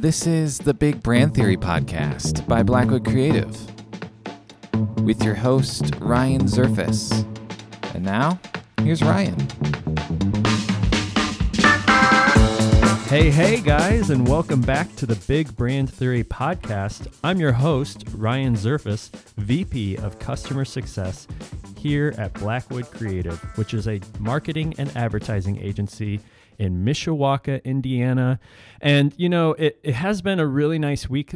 This is the Big Brand Theory Podcast by Blackwood Creative with your host, Ryan Zerfas. And now, here's Ryan. Hey, hey, guys, and welcome back to the Big Brand Theory Podcast. I'm your host, Ryan Zerfas, VP of Customer Success here at Blackwood Creative, which is a marketing and advertising agency in Mishawaka, Indiana. And, you know, it, it has been a really nice week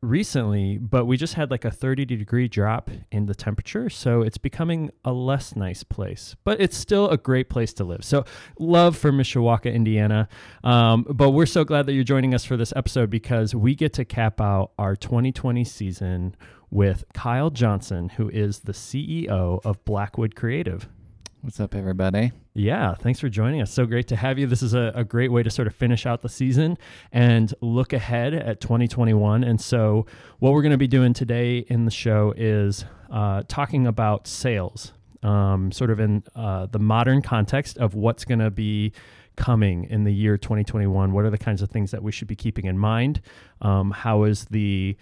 recently, but we just had like a 30 degree drop in the temperature. So it's becoming a less nice place, but it's still a great place to live. So love for Mishawaka, Indiana. Um, but we're so glad that you're joining us for this episode because we get to cap out our 2020 season with Kyle Johnson, who is the CEO of Blackwood Creative. What's up, everybody? Yeah, thanks for joining us. So great to have you. This is a, a, great way to sort of finish out the season and look ahead at 2021. And so, what we're going to be doing today in the show is uh, talking about sales, um, sort of in uh, the modern context of what's going to be coming in the year 2021. What are the kinds of things that we should be keeping in mind? Um, how is the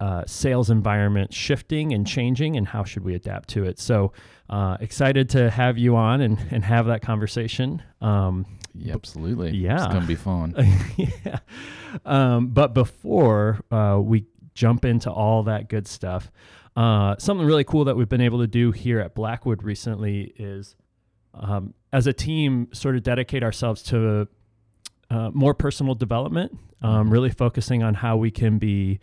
uh, sales environment shifting and changing, and how should we adapt to it? So, uh, excited to have you on and, and have that conversation. Um, yeah, absolutely. Yeah, it's gonna be fun. yeah. Um, but before uh, we jump into all that good stuff, uh, something really cool that we've been able to do here at Blackwood recently is, um, as a team, sort of dedicate ourselves to uh, more personal development, um, mm-hmm. really focusing on how we can be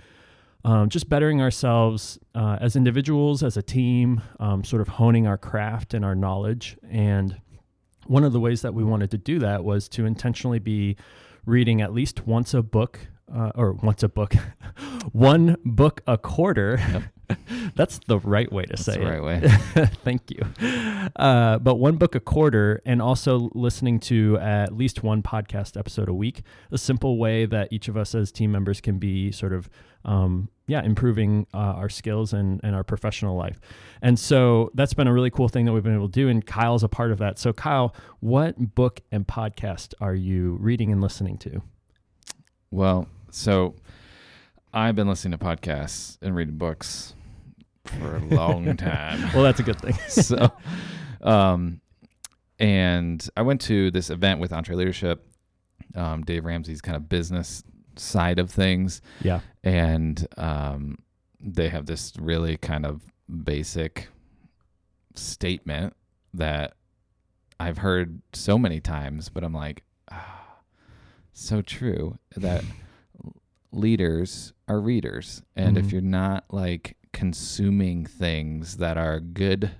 um, just bettering ourselves uh, as individuals, as a team, um, sort of honing our craft and our knowledge. And one of the ways that we wanted to do that was to intentionally be reading at least once a book, uh, or once a book, one book a quarter. Yep. That's the right way to That's say the it. right way. Thank you. Uh, but one book a quarter, and also listening to at least one podcast episode a week. A simple way that each of us as team members can be sort of um, yeah, improving uh, our skills and, and our professional life. And so that's been a really cool thing that we've been able to do. And Kyle's a part of that. So, Kyle, what book and podcast are you reading and listening to? Well, so I've been listening to podcasts and reading books for a long time. well, that's a good thing. so, um, and I went to this event with EntreLeadership, um, Dave Ramsey's kind of business side of things. Yeah. And um, they have this really kind of basic statement that I've heard so many times, but I'm like, ah, so true that leaders are readers. And mm-hmm. if you're not like consuming things that are good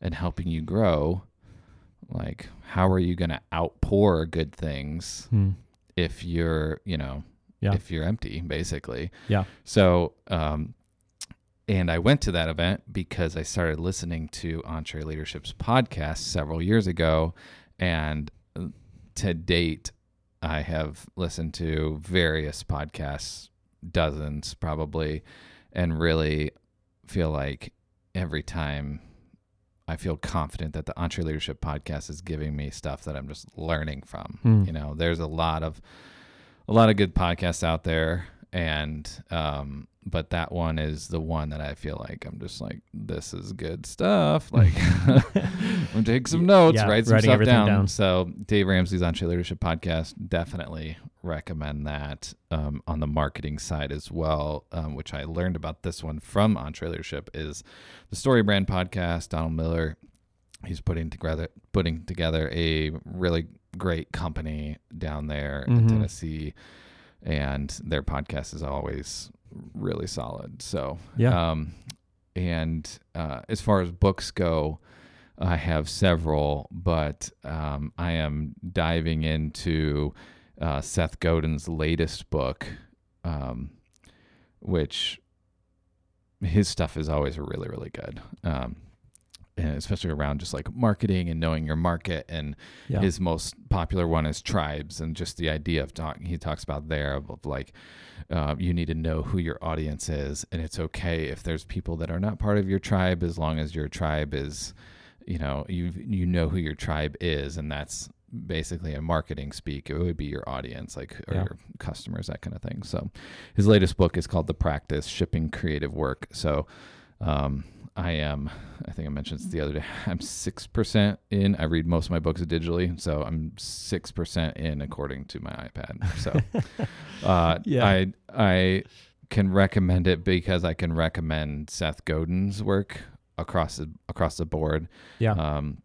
and helping you grow, like how are you going to outpour good things mm. if you're, you know, yeah. if you're empty, basically. Yeah. So, um, and I went to that event because I started listening to EntreLeadership's podcast several years ago. And uh, to date, I have listened to various podcasts, dozens probably, and really feel like every time I feel confident that the EntreLeadership podcast is giving me stuff that I'm just learning from. Mm. You know, there's a lot of a lot of good podcasts out there, and um, but that one is the one that I feel like I'm just like this is good stuff. Like I'm take some notes, yeah, write some stuff down. down. So Dave Ramsey's EntreLeadership podcast definitely recommend that um, on the marketing side as well, um, which I learned about this one from EntreLeadership is the Story Brand podcast. Donald Miller, he's putting together putting together a really great company down there mm-hmm. in Tennessee, and their podcast is always really solid. So yeah. Um, and uh, as far as books go, I have several, but um, I am diving into uh, Seth Godin's latest book, um, which his stuff is always really, really good. Um, especially around just like marketing and knowing your market. And yeah. his most popular one is tribes, and just the idea of talking. He talks about there of, of like uh, you need to know who your audience is, and it's okay if there's people that are not part of your tribe, as long as your tribe is, you know, you you know who your tribe is, and that's basically a marketing speak. It would be your audience, like or Yeah. your customers, that kind of thing. So his latest book is called The Practice Shipping Creative Work. So um, I am, I think I mentioned this the other day, I'm 6% in. I read most of my books digitally. So I'm 6% in according to my iPad. So uh, Yeah. I, I can recommend it because I can recommend Seth Godin's work across the, across the board. Yeah. Um,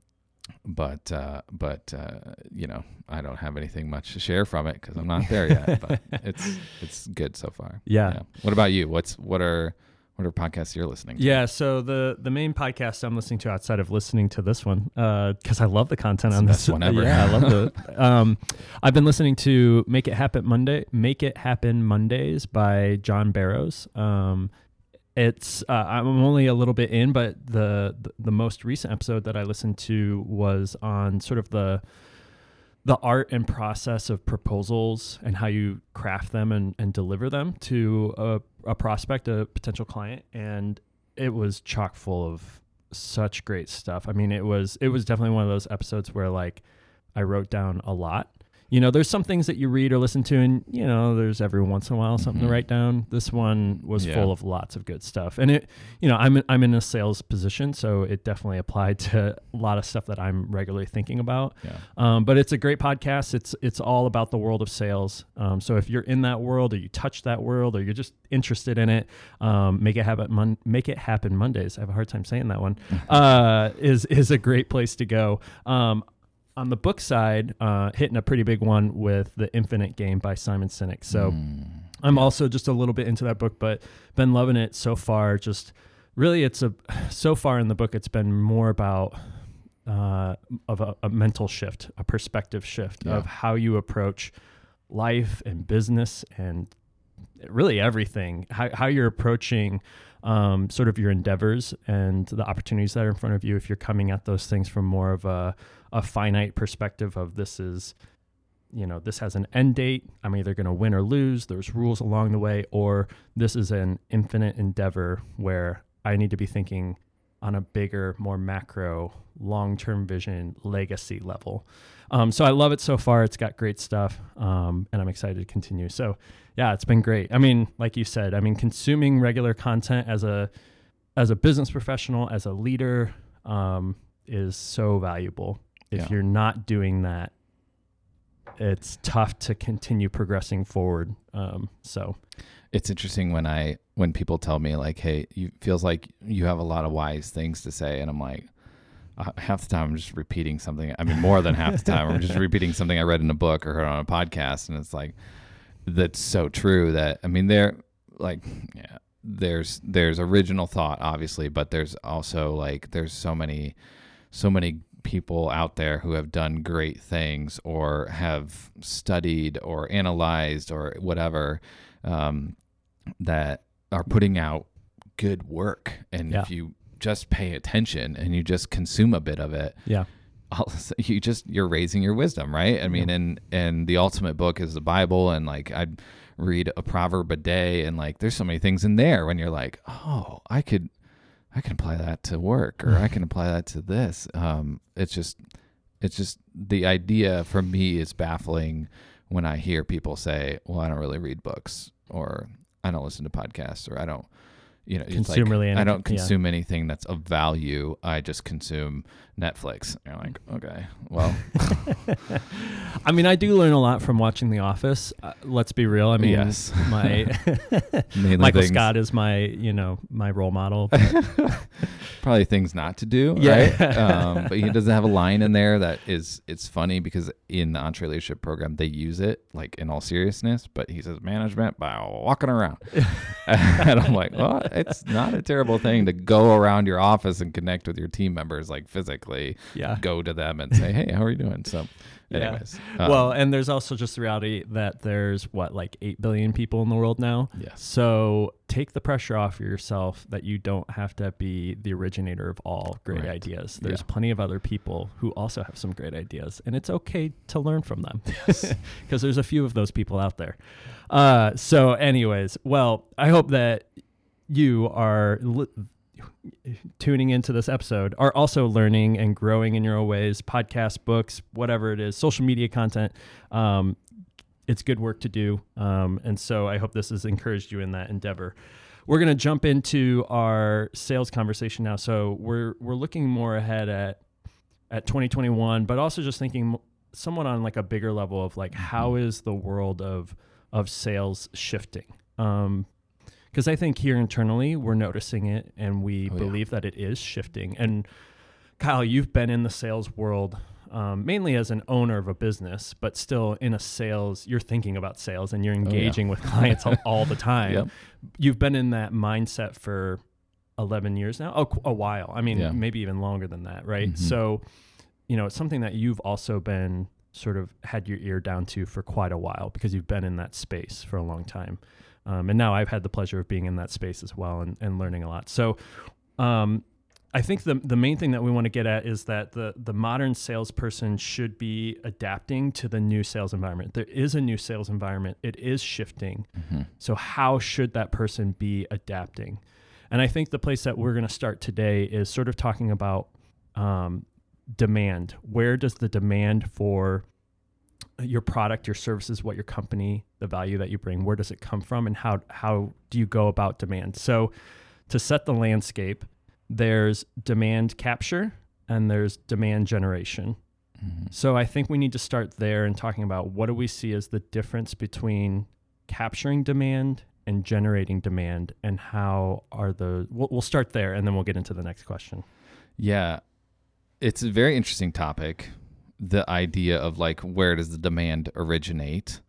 but uh, but uh, you know, I don't have anything much to share from it because I'm not there yet. but it's it's good so far. yeah. What about you? What's what are what are podcasts you're listening to? Yeah, so the the main podcast I'm listening to outside of listening to this one, because I love the content It's on the this one ever. Yeah, I love the. Um, I've been listening to "Make It Happen Monday," "Make It Happen Mondays" by John Barrows. Um, it's uh, I'm only a little bit in, but the, the the most recent episode that I listened to was on sort of the the art and process of proposals and how you craft them and, and deliver them to a, a prospect, a potential client. And it was chock full of such great stuff. I mean, it was it was definitely one of those episodes where like I wrote down a lot. You know, there's some things that you read or listen to, and you know, there's every once in a while something Mhm. to write down. This one was Yeah. full of lots of good stuff, and it, you know, I'm I'm in a sales position, so it definitely applied to a lot of stuff that I'm regularly thinking about. Yeah. Um, but it's a great podcast. It's it's all about the world of sales. Um, so if you're in that world, or you touch that world, or you're just interested in it, um, make it happen. Mon- make it happen Mondays. I have a hard time saying that one. Uh, is is a great place to go. Um, on the book side, uh, hitting a pretty big one with the Infinite Game by Simon Sinek. So. Mm. I'm also just a little bit into that book, but been loving it so far. Just really, it's a so far in the book, it's been more about uh, of a, a mental shift, a perspective shift Yeah. of how you approach life and business and really everything. How how you're approaching um, sort of your endeavors and the opportunities that are in front of you. If you're coming at those things from more of a a finite perspective of this is you know, this has an end date. I'm either going to win or lose. There's rules along the way, or this is an infinite endeavor where I need to be thinking on a bigger, more macro, long term vision, legacy level. Um, so I love it so far. It's got great stuff, um, and I'm excited to continue. So yeah, it's been great. I mean, like you said, I mean, consuming regular content as a as a business professional, as a leader, um, is so valuable. If Yeah. you're not doing that, it's tough to continue progressing forward. Um, so It's interesting when I when people tell me like, "Hey, you feels like you have a lot of wise things to say," and I'm like, uh, half the time I'm just repeating something. I mean, more than half the time I'm just repeating something I read in a book or heard on a podcast, and it's like that's so true. That I mean, there like yeah, there's there's original thought obviously, but there's also like there's so many so many people out there who have done great things or have studied or analyzed or whatever um, that are putting out good work. And Yeah. if you just pay attention and you just consume a bit of it, yeah, all of a sudden you just you're raising your wisdom, right? I mean, and and the ultimate book is the Bible, and like I read a proverb a day, and like there's so many things in there when you're like, oh, I could. I can apply that to work, or I can apply that to this. Um, it's just, it's just the idea for me is baffling when I hear people say, "Well, I don't really read books," or "I don't listen to podcasts," or "I don't," you know, it's Consume like, I don't yeah. consume anything that's of value. I just consume Netflix. And you're like, okay, well, I mean, I do learn a lot from watching The Office. Uh, let's be real. I mean, Yes. my Michael things, Scott is my you know my role model. probably things not to do, Yeah. right? um, but he doesn't have a line in there that is. It's funny because in the Entre Leadership program they use it like in all seriousness, but he says management by walking around, and I'm like, well, it's not a terrible thing to go around your office and connect with your team members like physically. Yeah. Go to them and say, hey, how are you doing? So, Yeah. anyways, um, well, and there's also just the reality that there's what like eight billion people in the world now. yes, So take the pressure off yourself that you don't have to be the originator of all great Right. ideas. There's Yeah. plenty of other people who also have some great ideas, and it's okay to learn from them because there's a few of those people out there. Uh, so, anyways, well, I hope that you are. Li- tuning into this episode are also learning and growing in your own ways, podcasts, books, whatever it is, social media content. Um, it's good work to do. Um, and so I hope this has encouraged you in that endeavor. We're going to jump into our sales conversation now. So we're we're looking more ahead at at 2021, but also just thinking somewhat on like a bigger level of like how Mm-hmm. the world of of sales shifting? Um, because I think here internally we're noticing it and we Oh, yeah. believe that it is shifting. And Kyle, you've been in the sales world um, mainly as an owner of a business, but still in a sales, you're thinking about sales and you're Oh, yeah. engaging with clients all, all the time. Yep. You've been in that mindset for 11 years now, oh, a while. I mean, Yeah. maybe even longer than that, right? Mhm. So, you know, it's something that you've also been sort of had your ear down to for quite a while because you've been in that space for a long time. Um, and now I've had the pleasure of being in that space as well and, and learning a lot. So, um, I think the the main thing that we want to get at is that the the modern salesperson should be adapting to the new sales environment. There is a new sales environment. It is shifting. Mhm. So how should that person be adapting? And I think the place that we're going to start today is sort of talking about um, demand. Where does the demand for your product, your services, what your company, the value that you bring, where does it come from, and how how do you go about demand? So to set the landscape, there's demand capture and there's demand generation. Mhm. So I think we need to start there and talking about what do we see as the difference between capturing demand and generating demand and how are the we'll, we'll start there and then we'll get into the next question. Yeah, it's a very interesting topic. The idea of like where does the demand originate,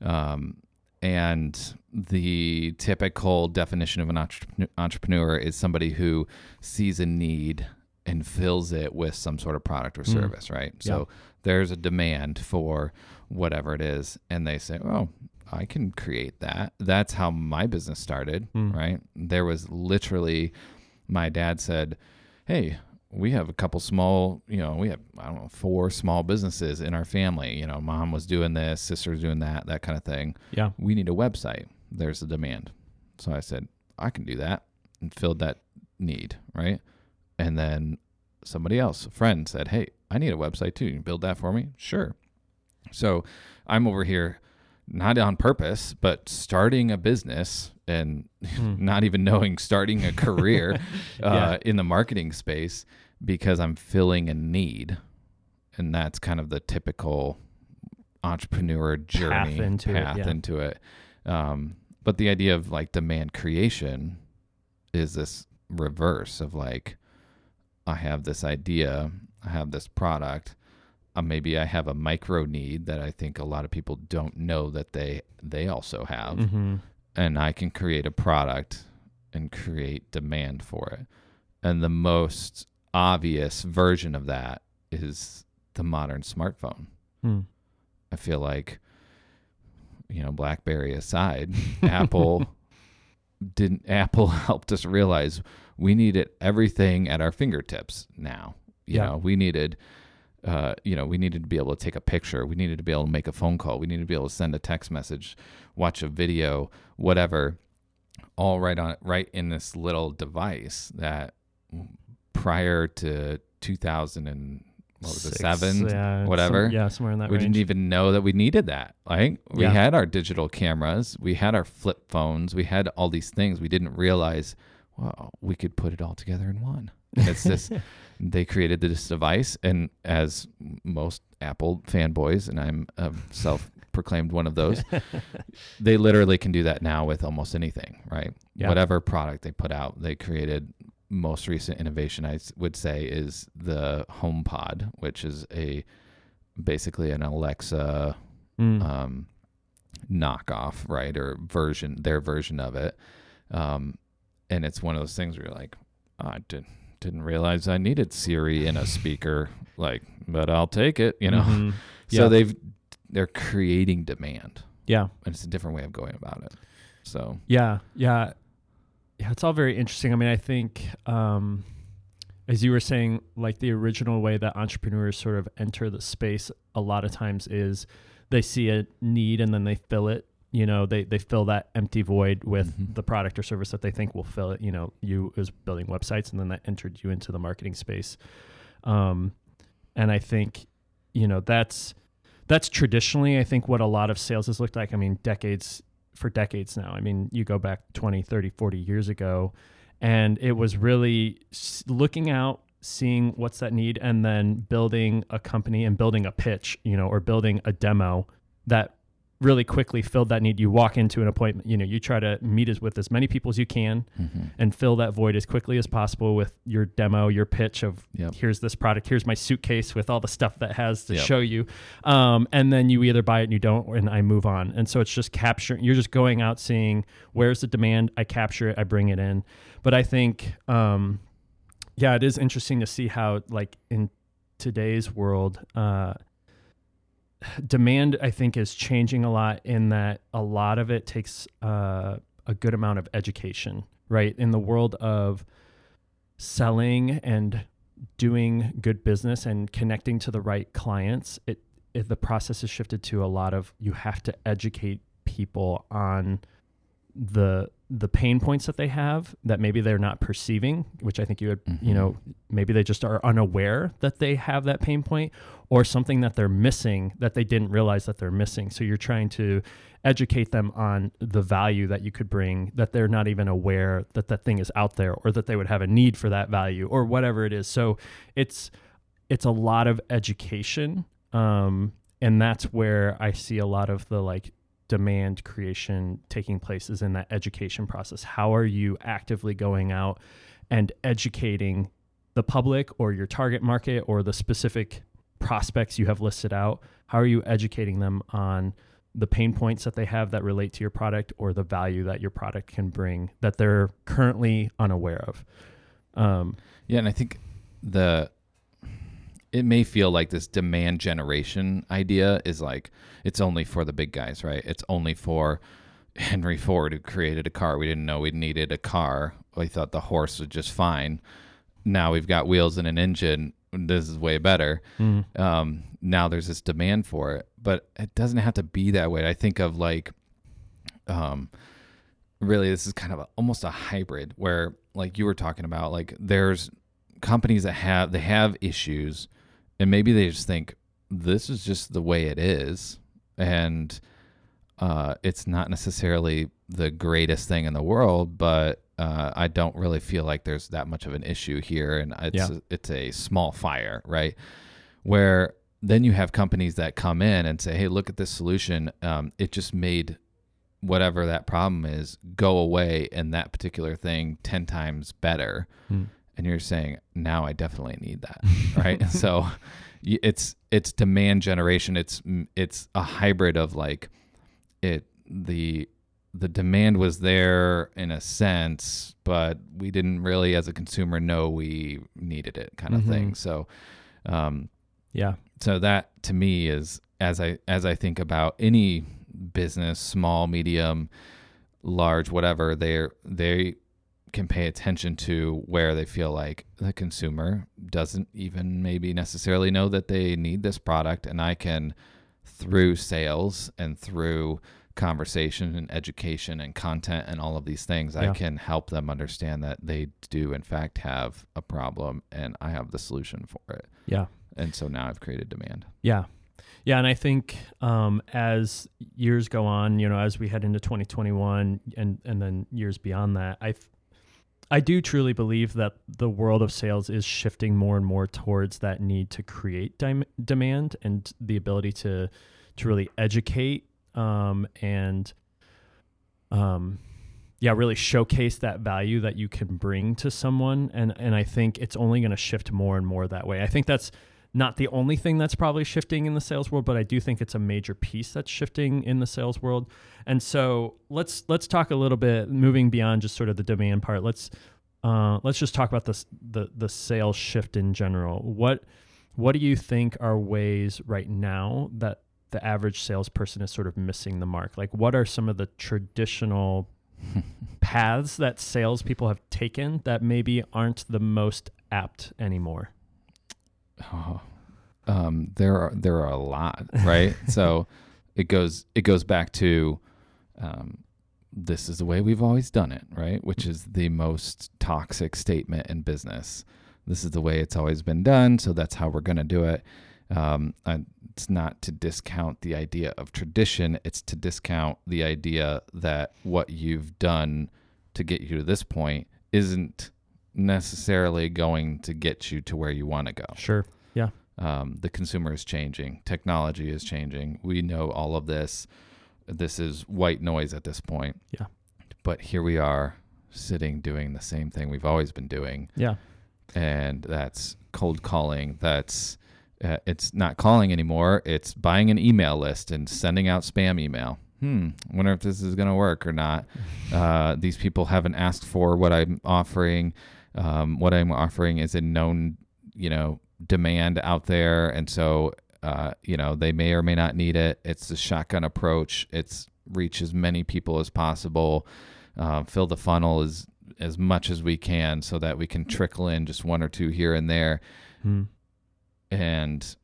um, and the typical definition of an entrepreneur, entrepreneur is somebody who sees a need and fills it with some sort of product or Mm. service, right? So there's a demand for whatever it is, and they say, "Oh, I can create that." That's how my business started, Mm. right? There was literally, my dad said, "Hey." We have a couple small, you know, we have, I don't know, four small businesses in our family. You know, mom was doing this, sister's doing that, that kind of thing Yeah. we need a website. There's a demand. So I said, I can do that and filled that need, right? And then somebody else, a friend said, Hey, I need a website too. You build that for me? Sure. So I'm over here, not on purpose, but starting a business and Mm. not even knowing starting a career uh, in the marketing space because I'm filling a need. And that's kind of the typical entrepreneur journey into it, path yeah. into it. Um, but the idea of like demand creation is this reverse of like, I have this idea, I have this product. Uh, maybe I have a micro need that I think a lot of people don't know that they they also have Mhm. and I can create a product and create demand for it. And the most obvious version of that is the modern smartphone. Mm. I feel like, you know, BlackBerry aside, Apple didn't. Apple helped us realize we needed everything at our fingertips now. You Yeah. know, we needed. Uh, you know, we needed to be able to take a picture. We needed to be able to make a phone call. We needed to be able to send a text message, watch a video, whatever, all right on right in this little device that prior to 2000 and what was it seven yeah, some- whatever. yeah, somewhere in that we range. didn't even know that we needed that. Like we Yeah. had our digital cameras, we had our flip phones, we had all these things. We didn't realize, well, we could put it all together in one. And it's this. they created this device, and as most Apple fanboys, and I'm a self-proclaimed one of those, they literally can do that now with almost anything, right? Yeah. Whatever product they put out, they created. Most recent innovation, I would say, is the HomePod, which is a basically an Alexa Mm. um, knockoff, right, or version, their version of it. Um, and it's one of those things where you're like, "Oh, I did, didn't realize I needed Siri in a speaker, like, but I'll take it, you know. Mhm. So they've they're creating demand, Yeah. and it's a different way of going about it. So Yeah, yeah, yeah. It's all very interesting. I mean, I think, um, as you were saying, like the original way that entrepreneurs sort of enter the space a lot of times is they see a need and then they fill it you know they they fill that empty void with Mhm. the product or service that they think will fill it you know you is building websites and then that entered you into the marketing space um and i think you know that's that's traditionally i think what a lot of sales has looked like i mean decades for decades now. I mean you go back 20 30 40 years ago and it was really looking out seeing what's that need and then building a company and building a pitch you know or building a demo that really quickly filled that need you walk into an appointment you know you try to meet as with as many people as you can Mhm. and fill that void as quickly as possible with your demo your pitch of Yep. here's this product here's my suitcase with all the stuff that has to Yep. show you um, and then you either buy it and you don't and i move on and so it's just capturing you're just going out seeing where's the demand i capture it i bring it in but i think um, yeah it is interesting to see how like in today's world uh, demand i think is changing a lot in that a lot of it takes uh, a good amount of education right? In the world of selling and doing good business and connecting to the right clients it, it the process has shifted to a lot of you have to educate people on the the pain points that they have that maybe they're not perceiving which i think you would you Mhm. know maybe they just are unaware that they have that pain point or something that they're missing that they didn't realize that they're missing so you're trying to educate them on the value that you could bring that they're not even aware that that thing is out there or that they would have a need for that value or whatever it is so it's it's a lot of education um and that's where i see a lot of the like demand creation taking place is in that education process. How are you actively going out and educating the public or your target market or the specific prospects you have listed out? How are you educating them on the pain points that they have that relate to your product or the value that your product can bring that they're currently unaware of? Um, Yeah, and I think the it may feel like this demand generation idea is like it's only for the big guys, right? It's only for Henry Ford who created a car. We didn't know we needed a car. We thought the horse was just fine. Now we've got wheels and an engine. This is way better. Um, now there's this demand for it, but it doesn't have to be that way. I think of like, um, really, this is kind of a, almost a hybrid where, like you were talking about, like there's companies that have they have issues, and maybe they just think this is just the way it is, and uh, it's not necessarily the greatest thing in the world, but uh, I don't really feel like there's that much of an issue here, and it's Yeah. it's a small fire, right? Where then you have companies that come in and say, "Hey, look at this solution. Um, it just made whatever that problem is go away, and that particular thing ten times better." Mm. And you're saying, "Now I definitely need that." right? so it's it's demand generation. It's it's a hybrid of like it the the demand was there in a sense, but we didn't really, as a consumer, know we needed it, kind of thing. Mhm. So, um, yeah so that to me is as I as I think about any business, small, medium, large, whatever, they're they can pay attention to where they feel like the consumer doesn't even maybe necessarily know that they need this product and I can through sales and through conversation and education and content and all of these things I can help them understand that they do in fact have a problem and I have the solution for it. yeah And so now I've created demand. Yeah. Yeah, and I think um, as years go on, you know, as we head into 2021 and and then years beyond that, I I do truly believe that the world of sales is shifting more and more towards that need to create dim- demand and the ability to to really educate um, and um, yeah, really showcase that value that you can bring to someone. And and I think it's only going to shift more and more that way. I think that's not the only thing that's probably shifting in the sales world, but I do think it's a major piece that's shifting in the sales world. And so let's let's talk a little bit moving beyond just sort of the demand part. Let's uh, let's just talk about this the the sales shift in general. What what do you think are ways right now that the average salesperson is sort of missing the mark? Like, what are some of the traditional paths that salespeople have taken that maybe aren't the most apt anymore? Oh, um, there are there are a lot, right? so it goes it goes back to um, this is the way we've always done it, right? Which is the most toxic statement in business. This is the way it's always been done, so that's how we're going to do it. Um, it's not to discount the idea of tradition, it's to discount the idea that what you've done to get you to this point isn't necessarily going to get you to where you want to go. Sure. Yeah. Um, the consumer is changing, technology is changing. We know all of this. This is white noise at this point. Yeah. But here we are sitting doing the same thing we've always been doing. Yeah. And that's cold calling. That's uh, it's not calling anymore. It's buying an email list and sending out spam email. Hmm. Wonder if this is going to work or not. Uh, these people haven't asked for what I'm offering. Um, what I'm offering is a known, you know, demand out there, and so uh, you know they may or may not need it. It's a shotgun approach. It's reach as many people as possible, uh, fill the funnel as as much as we can, so that we can trickle in just one or two here and there. Hmm. And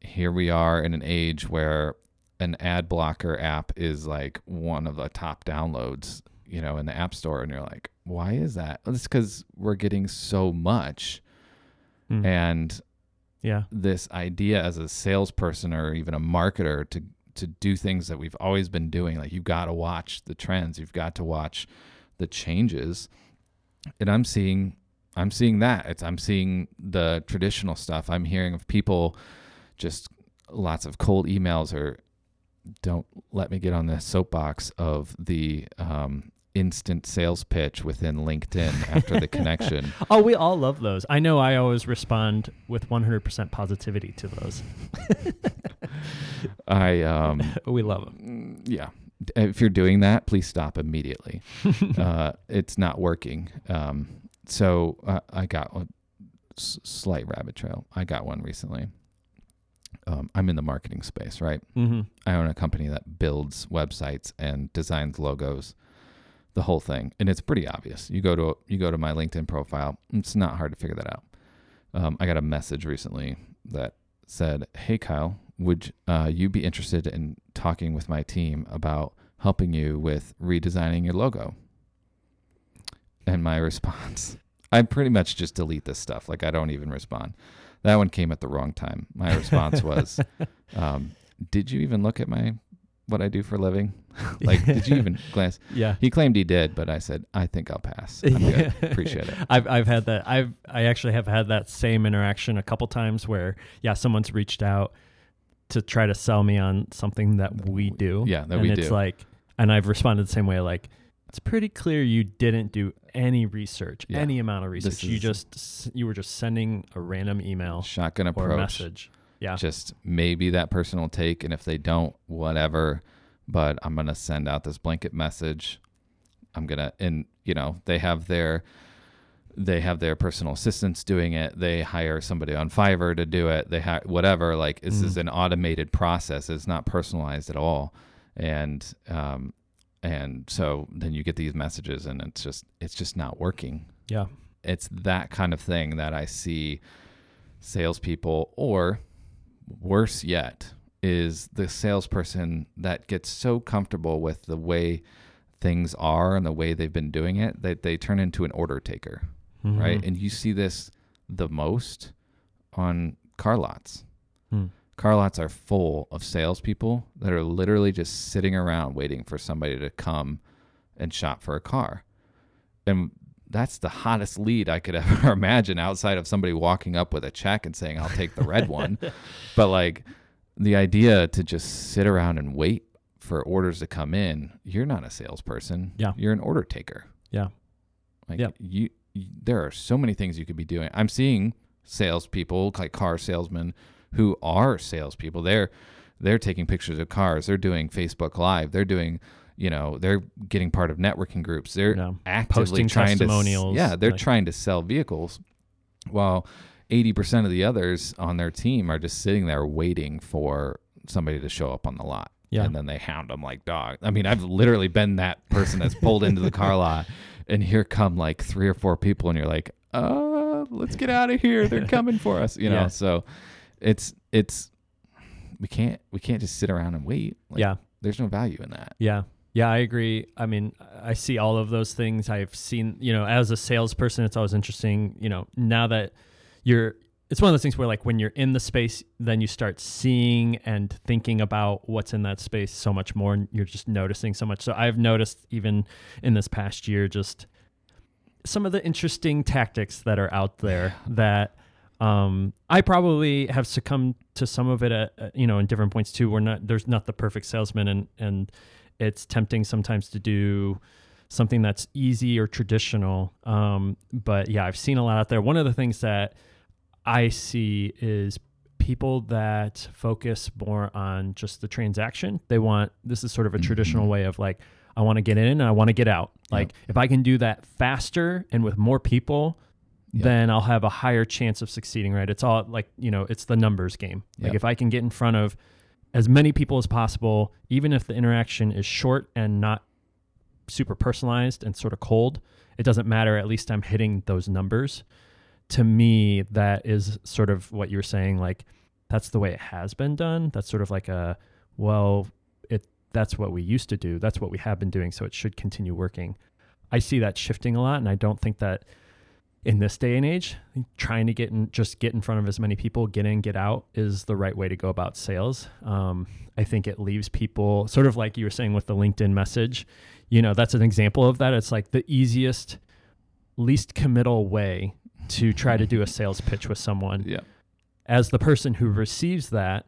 here we are in an age where an ad blocker app is like one of the top downloads, you know, in the app store, and you're like, why is that? It's because we're getting so much, Hmm. and yeah. this idea as a salesperson or even a marketer to to do things that we've always been doing like you've got to watch the trends you've got to watch the changes and i'm seeing i'm seeing that it's i'm seeing the traditional stuff i'm hearing of people just lots of cold emails or don't let me get on the soapbox of the um, instant sales pitch within linkedin after the connection Oh, we all love those. I know I always respond with 100% positivity to those. i um We love them. Mm, yeah. If you're doing that, please stop immediately. uh, it's not working. Um, so uh, I got a s- slight rabbit trail. I got one recently. Um, I'm in the marketing space, right? Mm-hmm. I own a company that builds websites and designs logos, the whole thing, and it's pretty obvious. You go to you go to my LinkedIn profile. It's not hard to figure that out. Um, I got a message recently that said, "Hey Kyle, would uh, you be interested in talking with my team about helping you with redesigning your logo?" And my response, I pretty much just delete this stuff. Like I don't even respond. That one came at the wrong time. My response was, um, "Did you even look at my what I do for a living? like, did you even glance?" Yeah. He claimed he did, but I said, "I think I'll pass. I'm. Appreciate it." I've I've had that. I've I actually have had that same interaction a couple times where yeah, someone's reached out to try to sell me on something that we do. Yeah, that and we it's do. like, and I've responded the same way. Like, it's pretty clear you didn't do any research, Yeah. any amount of research. You just you were just sending a random email Shotgun approach. a message. Yeah. Just maybe that person will take, and if they don't, whatever. But I'm gonna send out this blanket message. I'm gonna, and you know, they have their they have their personal assistants doing it. They hire somebody on Fiverr to do it. They hire whatever. Like this is Mm. an automated process. It's not personalized at all. And um, and so then you get these messages, and it's just it's just not working. Yeah. It's that kind of thing that I see salespeople, or worse yet, is the salesperson that gets so comfortable with the way things are and the way they've been doing it that they turn into an order taker, right? Mhm. And you see this the most on car lots. Hmm. Car lots are full of salespeople that are literally just sitting around waiting for somebody to come and shop for a car. And that's the hottest lead I could ever imagine outside of somebody walking up with a check and saying, I'll take the red one. But like the idea to just sit around and wait for orders to come in, you're not a salesperson. Yeah. You're an order taker. Yeah. Like Yep. you, you, there are so many things you could be doing. I'm seeing salespeople, like car salesmen, who are salespeople. They're they're taking pictures of cars. They're doing Facebook Live. They're doing, you know, they're getting part of networking groups. They're Yeah. actively Posting trying to, testimonials, yeah, they're like- trying to sell vehicles, while eighty percent of the others on their team are just sitting there waiting for somebody to show up on the lot. Yeah. And then they hound them like dog. I mean, I've literally been that person that's pulled into the car lot, and here come like three or four people, and you're like, uh, let's get out of here. They're coming for us, you know. Yeah. So, it's it's we can't we can't just sit around and wait. Like, yeah. There's no value in that. Yeah. Yeah, I agree. I mean, I see all of those things. I've seen, you know, as a salesperson, it's always interesting, you know, now that you're it's one of those things where like when you're in the space then you start seeing and thinking about what's in that space so much more and you're just noticing so much so i've noticed even in this past year just some of the interesting tactics that are out there that um, I probably have succumbed to some of it at, you know in different points too. We're not there's not the perfect salesman and and it's tempting sometimes to do something that's easy or traditional. Um, but yeah, I've seen a lot out there. One of the things that I see is people that focus more on just the transaction. They want this is sort of a mm-hmm. traditional way of like I want to get in and I want to get out. Like yep. if I can do that faster and with more people, yep. then I'll have a higher chance of succeeding, right? It's all like, you know, it's the numbers game. Like yep. if I can get in front of as many people as possible, even if the interaction is short and not super personalized and sort of cold, it doesn't matter. At least I'm hitting those numbers to me, that is sort of what you're saying. Like, that's the way it has been done. That's sort of like a, well, it that's what we used to do. That's what we have been doing. So it should continue working. I see that shifting a lot, and I don't think that in this day and age, trying to get in, just get in front of as many people, get in, get out, is the right way to go about sales. Um, I think it leaves people sort of like you were saying with the LinkedIn message. You know, that's an example of that. It's like the easiest, least committal way to try to do a sales pitch with someone. Yeah. As the person who receives that,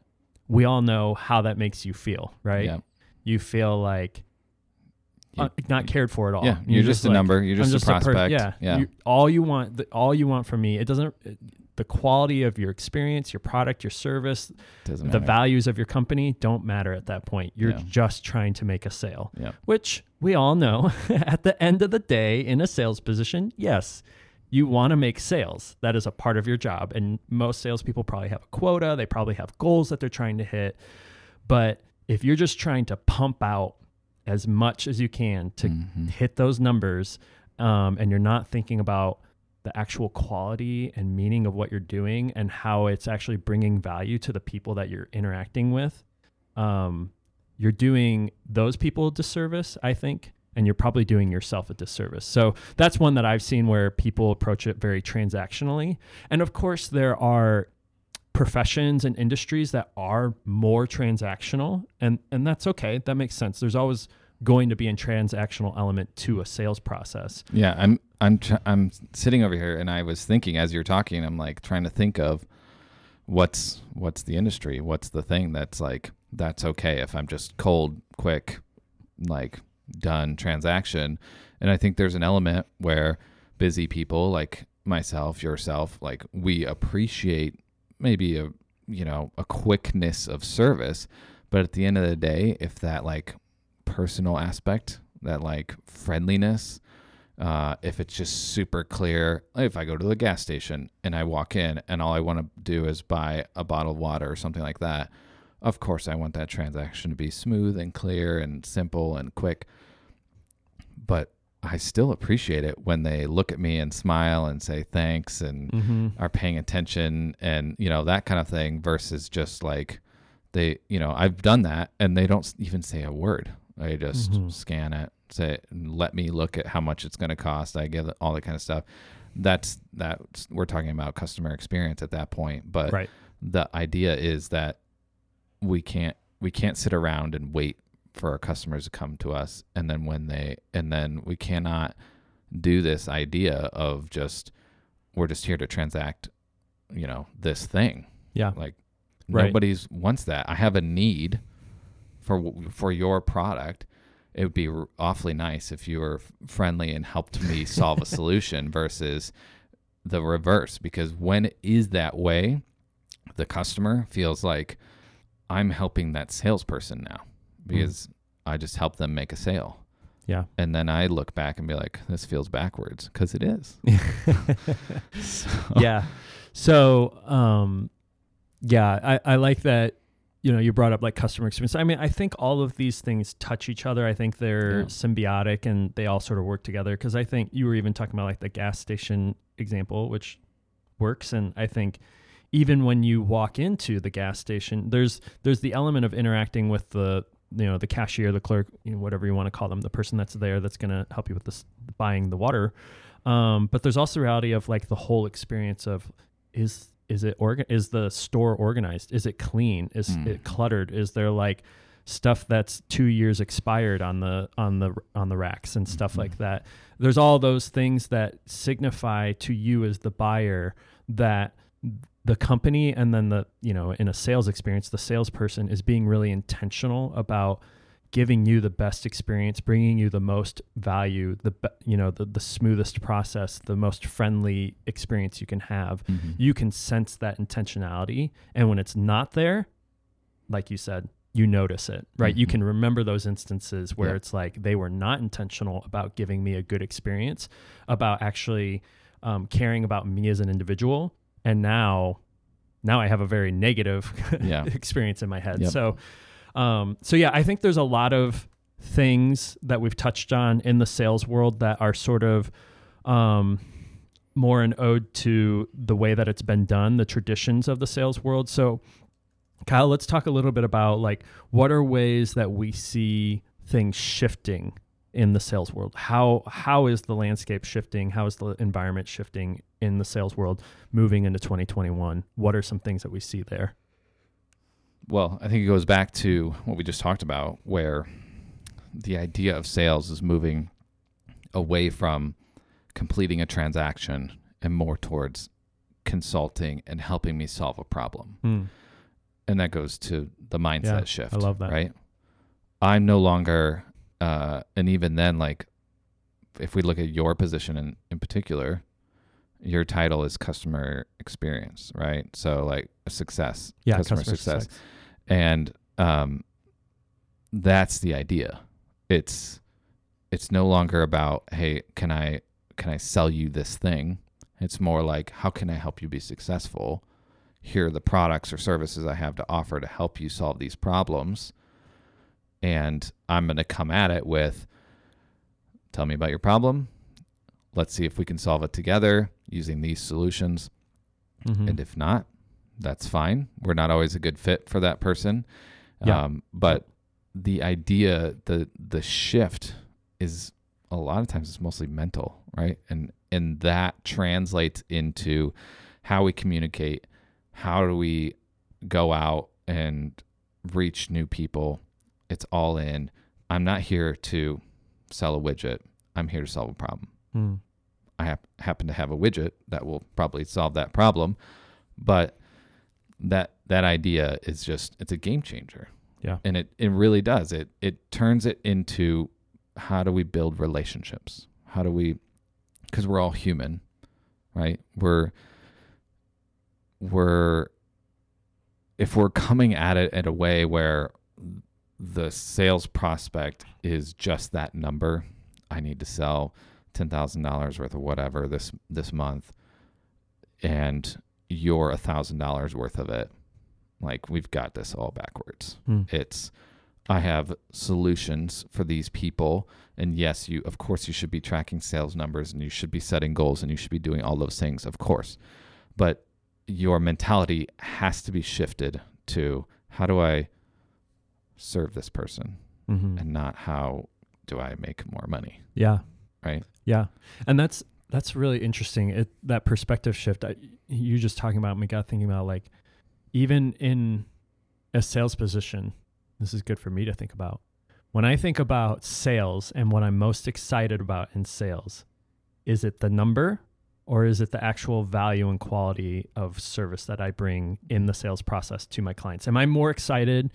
we all know how that makes you feel, right? Yeah. You feel like uh, not cared for at all. Yeah, you're, you're just, just, a like, number. You're just, just a prospect. A per- yeah, yeah. You, all you want, the, all you want from me. It doesn't. The quality of your experience, your product, your service, doesn't the matter. values of your company don't matter at that point. You're yeah. just trying to make a sale. Yeah. Which we all know, at the end of the day, in a sales position, yes, you want to make sales. That is a part of your job. And most salespeople probably have a quota, they probably have goals that they're trying to hit. But if you're just trying to pump out as much as you can to mm-hmm. hit those numbers, um, and you're not thinking about the actual quality and meaning of what you're doing and how it's actually bringing value to the people that you're interacting with, um, you're doing those people a disservice, I think and you're probably doing yourself a disservice. So that's one that I've seen where people approach it very transactionally. And of course, there are professions and industries that are more transactional and and that's okay. That makes sense. There's always going to be a transactional element to a sales process. Yeah, I'm I'm tr- I'm sitting over here and I was thinking as you're talking, I'm like trying to think of what's what's the industry? What's the thing that's like that's okay if I'm just cold, quick, like done transaction. And I think there's an element where busy people like myself, yourself, like we appreciate maybe a you know a quickness of service, but at the end of the day, if that like personal aspect, that like friendliness, uh, if it's just super clear, if I go to the gas station and I walk in and all I want to do is buy a bottle of water or something like that, of course I want that transaction to be smooth and clear and simple and quick. But I still appreciate it when they look at me and smile and say thanks and mm-hmm. are paying attention and you know that kind of thing versus just like they you know I've done that and they don't even say a word. I just mm-hmm. scan it, say let me look at how much it's going to cost. I give all that kind of stuff. That's that we're talking about customer experience at that point, but right. the idea is that we can't we can't sit around and wait for our customers to come to us and then when they and then we cannot do this idea of just we're just here to transact you know this thing yeah like right. nobody's wants that i have a need for for your product it would be awfully nice if you were friendly and helped me solve a solution versus the reverse because when it is that way the customer feels like i'm helping that salesperson now. Because mm. I just help them make a sale. Yeah. And then I look back and be like, this feels backwards because it is. so. Yeah. So, um, yeah, I, I like that. You know, you brought up like customer experience. I mean, I think all of these things touch each other. I think they're yeah. symbiotic and they all sort of work together. Cause I think you were even talking about like the gas station example, which works. And I think even when you walk into the gas station, there's there's the element of interacting with the you know the cashier, the clerk, you know, whatever you want to call them, the person that's there that's going to help you with this buying the water. Um, but there's also the reality of like the whole experience of is is it organ is the store organized? Is it clean? Is Mm. it cluttered? Is there like stuff that's two years expired on the on the on the racks and stuff Mhm. like that? There's all those things that signify to you as the buyer that the company and then the you know in a sales experience the salesperson is being really intentional about giving you the best experience bringing you the most value the you know the, the smoothest process the most friendly experience you can have. Mhm. you can sense that intentionality. And when it's not there like you said you notice it right? You Mhm. can remember those instances where it's like they were not intentional about giving me a good experience about actually um, caring about me as an individual and now now i have a very negative Yeah. experience in my head Yep. so um, so yeah i think there's a lot of things that we've touched on in the sales world that are sort of um, more an ode to the way that it's been done, the traditions of the sales world. So, Kyle, let's talk a little bit about like what are ways that we see things shifting in the sales world. How how is the landscape shifting? How is the environment shifting in the sales world moving into 2021? What are some things that we see there? Well, I think it goes back to what we just talked about, where the idea of sales is moving away from completing a transaction and more towards consulting and helping me solve a problem. Hmm. And that goes to the mindset Yeah, shift. I love that. Right. I'm no longer, uh, and even then, like, if we look at your position in, in particular, your title is customer experience, right? So, like, success, Yeah, customer, success and um, that's the idea. It's it's no longer about hey, can I can I sell you this thing? It's more like how can I help you be successful? Here are the products or services I have to offer to help you solve these problems. And I'm going to come at it with tell me about your problem. Let's see if we can solve it together using these solutions. Mhm. And if not, that's fine. We're not always a good fit for that person. Yeah. Um, but the idea, the the shift is a lot of times it's mostly mental, right? And and that translates into how we communicate, how do we go out and reach new people. It's all in. I'm not here to sell a widget. I'm here to solve a problem. Hmm. I hap- happen to have a widget that will probably solve that problem, but that that idea is just it's a game changer. Yeah. And it it really does. It it turns it into how do we build relationships? How do we cuz we're all human, right? We're we're if we're coming at it in a way where the sales prospect is just that number, I need to sell ten thousand dollars worth of whatever this this month, and you're a thousand dollars worth of it. Like we've got this all backwards. Hmm. It's I have solutions for these people, and yes, you of course you should be tracking sales numbers and you should be setting goals and you should be doing all those things, of course, but your mentality has to be shifted to how do I serve this person Mhm. and not how do I make more money, Yeah. Right? Yeah, and that's that's really interesting. It, that perspective shift. I, you just talking about me got thinking about like even in a sales position. This is good for me to think about. When I think about sales and what I'm most excited about in sales, is it the number or is it the actual value and quality of service that I bring in the sales process to my clients? Am I more excited?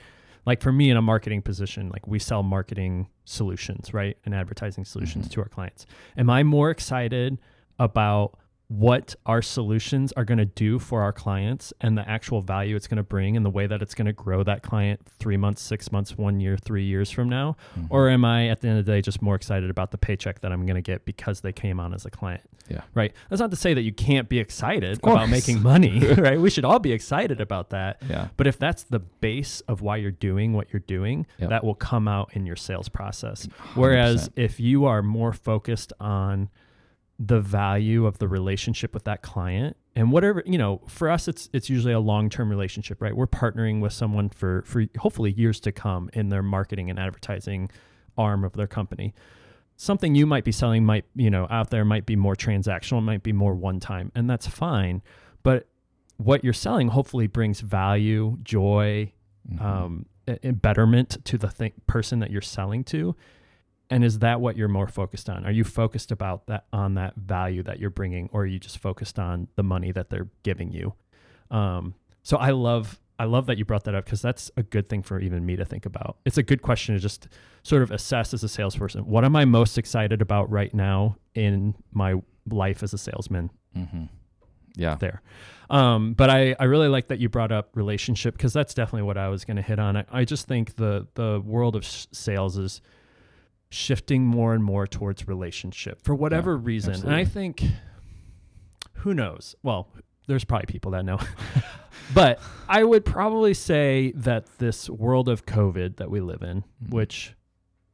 Like for me in a marketing position, like we sell marketing solutions, right? And advertising solutions Mhm. to our clients. Am I more excited about what our solutions are going to do for our clients and the actual value it's going to bring and the way that it's going to grow that client three months, six months, one year, three years from now? Mhm. Or am I at the end of the day just more excited about the paycheck that I'm going to get because they came on as a client? Yeah. Right. That's not to say that you can't be excited about making money, right? We should all be excited about that. yeah, But if that's the base of why you're doing what you're doing, Yep. that will come out in your sales process. Whereas 100%. if you are more focused on the value of the relationship with that client. And whatever you know for us it's it's usually a long-term relationship right? We're partnering with someone for for hopefully years to come in their marketing and advertising arm of their company. Something you might be selling might you know out there might be more transactional might be more one time and that's fine. But what you're selling hopefully brings value joy Mhm. um, a- a betterment to the th- person that you're selling to and is that what you're more focused on are you focused about that on that value that you're bringing or are you just focused on the money that they're giving you um, so i love i love that you brought that up because that's a good thing for even me to think about it's a good question to just sort of assess as a salesperson what am i most excited about right now in my life as a salesman Mhm. Yeah. there. Um, but I, I really like that you brought up relationship because that's definitely what I was going to hit on. I, I just think the the world of s- sales is shifting more and more towards relationship for whatever reason. And I think who knows? Well, there's probably people that know. but I would probably say that this world of COVID that we live in, Mhm. which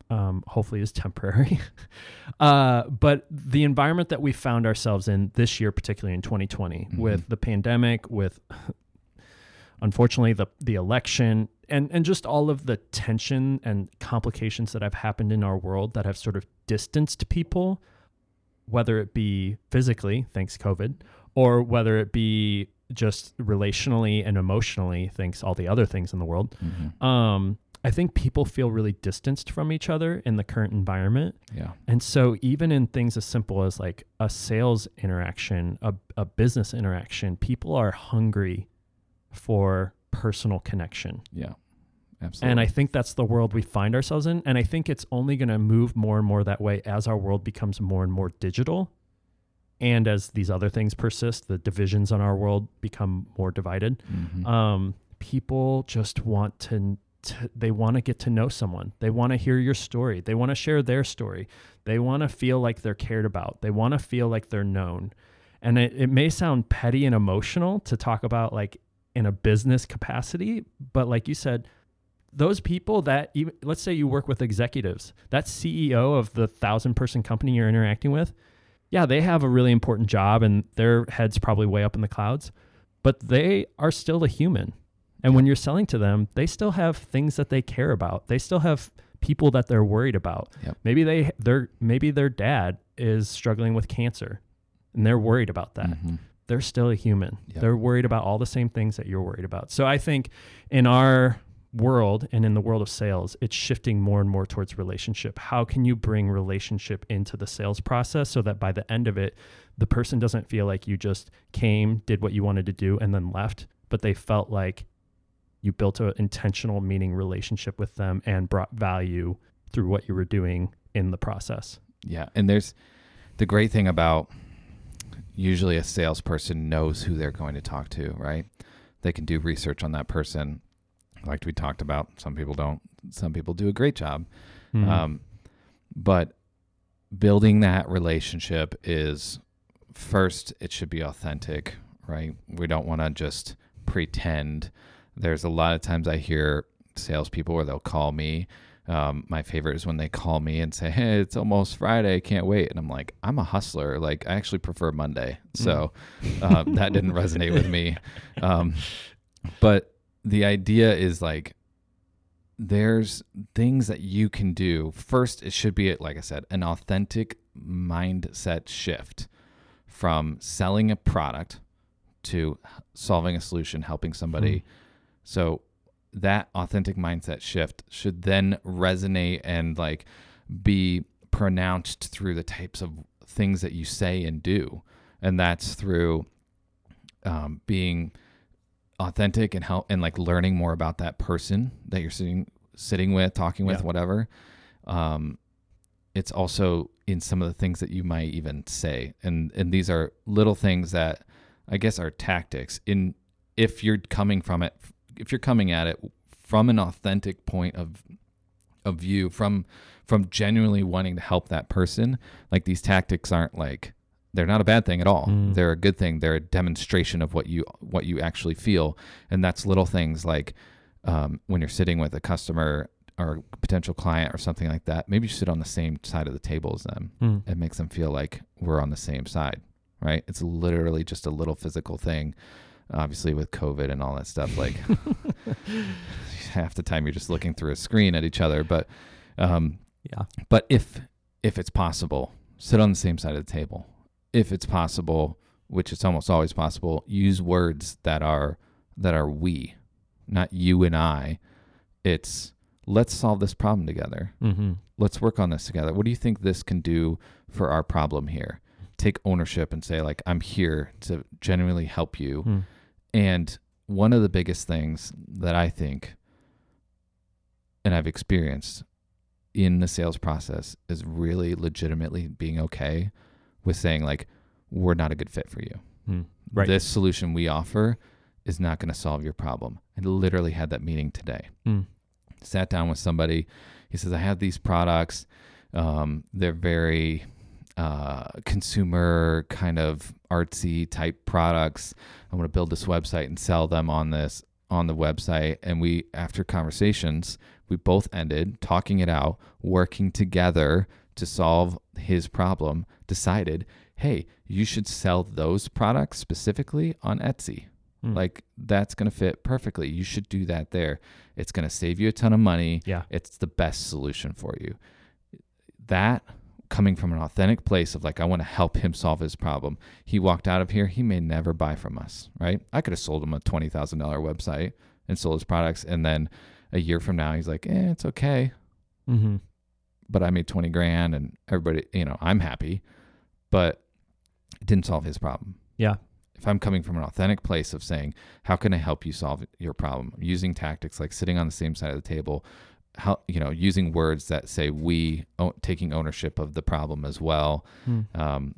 um, hopefully is temporary, uh, but the environment that we found ourselves in this year, particularly in 2020, Mhm. with the pandemic, with unfortunately the the election, and and just all of the tension and complications that have happened in our world that have sort of distanced people, whether it be physically, thanks COVID, or whether it be just relationally and emotionally, thanks all the other things in the world. Mhm. Um, I think people feel really distanced from each other in the current environment. Yeah. And so, even in things as simple as like a sales interaction, a, a business interaction, people are hungry for personal connection. Yeah. Absolutely. And I think that's the world we find ourselves in. And I think it's only going to move more and more that way as our world becomes more and more digital. And as these other things persist, the divisions on our world become more divided Mhm. um, people just want to, to they want to get to know someone they want to hear your story they want to share their story they want to feel like they're cared about they want to feel like they're known and it, it may sound petty and emotional to talk about like in a business capacity but like you said those people that even let's say you work with executives that ceo of the thousand person company you're interacting with yeah they have a really important job and their heads probably way up in the clouds but they are still a human. And when you're selling to them, they still have things that they care about. They still have people that they're worried about. Yep. Maybe they their maybe their dad is struggling with cancer and they're worried about that. Mhm. They're still a human. Yep. They're worried about all the same things that you're worried about. So I think in our world and in the world of sales, it's shifting more and more towards relationship. How can you bring relationship into the sales process so that by the end of it, the person doesn't feel like you just came, did what you wanted to do, and then left, but they felt like you built an intentional, meaning relationship with them and brought value through what you were doing in the process. Yeah, and there's the great thing about usually a salesperson knows who they're going to talk to, right? They can do research on that person. Like we talked about, some people don't. Some people do a great job. Mm-hmm. Um, but building that relationship is first, it should be authentic, right? We don't want to just pretend. There's a lot of times I hear salespeople where they'll call me. Um, my favorite is when they call me and say, "Hey, it's almost Friday, can't wait." And I'm like, "I'm a hustler. Like, I actually prefer Monday." So uh, that didn't resonate with me. Um, but the idea is like there's things that you can do. First, it should be, like I said, an authentic mindset shift from selling a product to solving a solution, helping somebody. So that authentic mindset shift should then resonate and like be pronounced through the types of things that you say and do. And that's through um, being authentic and help and like learning more about that person that you're sitting sitting with, talking with, Yeah. whatever. Um, it's also in some of the things that you might even say, and and these are little things that I guess are tactics. In if you're coming from it, if you're coming at it from an authentic point of of view, from from genuinely wanting to help that person, like these tactics aren't like they're not a bad thing at all. Mm. They're a good thing. They're a demonstration of what you what you actually feel, and that's little things like um, when you're sitting with a customer or a potential client or something like that, maybe you sit on the same side of the table as them. Hmm. It makes them feel like we're on the same side, right? It's literally just a little physical thing. Obviously, with COVID and all that stuff, like half the time you're just looking through a screen at each other. But, um, Yeah. but if if it's possible, sit on the same side of the table. If it's possible, which it's almost always possible, use words that are that are we, not you and I. It's let's solve this problem together Mm-hmm. let's work on this together. What do you think this can do for our problem here? Take ownership and say, like, I'm here to genuinely help you. Hmm. And one of the biggest things that I think and I've experienced in the sales process is really legitimately being okay with saying, like, we're not a good fit for you. Hmm. Right. This solution we offer is not going to solve your problem. I literally had that meeting today Hmm. sat down with somebody. He says, I have these products. Um, they're very uh, consumer kind of artsy type products. I want to build this website and sell them on this on the website. And we, after conversations, we both ended talking it out, working together to solve his problem. Decided, hey, you should sell those products specifically on Etsy. Hmm. Like that's going to fit perfectly. You should do that there. It's going to save you a ton of money. Yeah. It's the best solution for you. That coming from an authentic place of like, I want to help him solve his problem. He walked out of here, he may never buy from us, right? I could have sold him a $20,000 website and sold his products. And then a year from now, he's like, eh, it's okay. Mm-hmm. But I made 20 grand and everybody, you know, I'm happy. But it didn't solve his problem. Yeah. If I'm coming from an authentic place of saying, how can I help you solve your problem? Using tactics like sitting on the same side of the table, how you know, using words that say we, o- taking ownership of the problem as well, Hmm. um,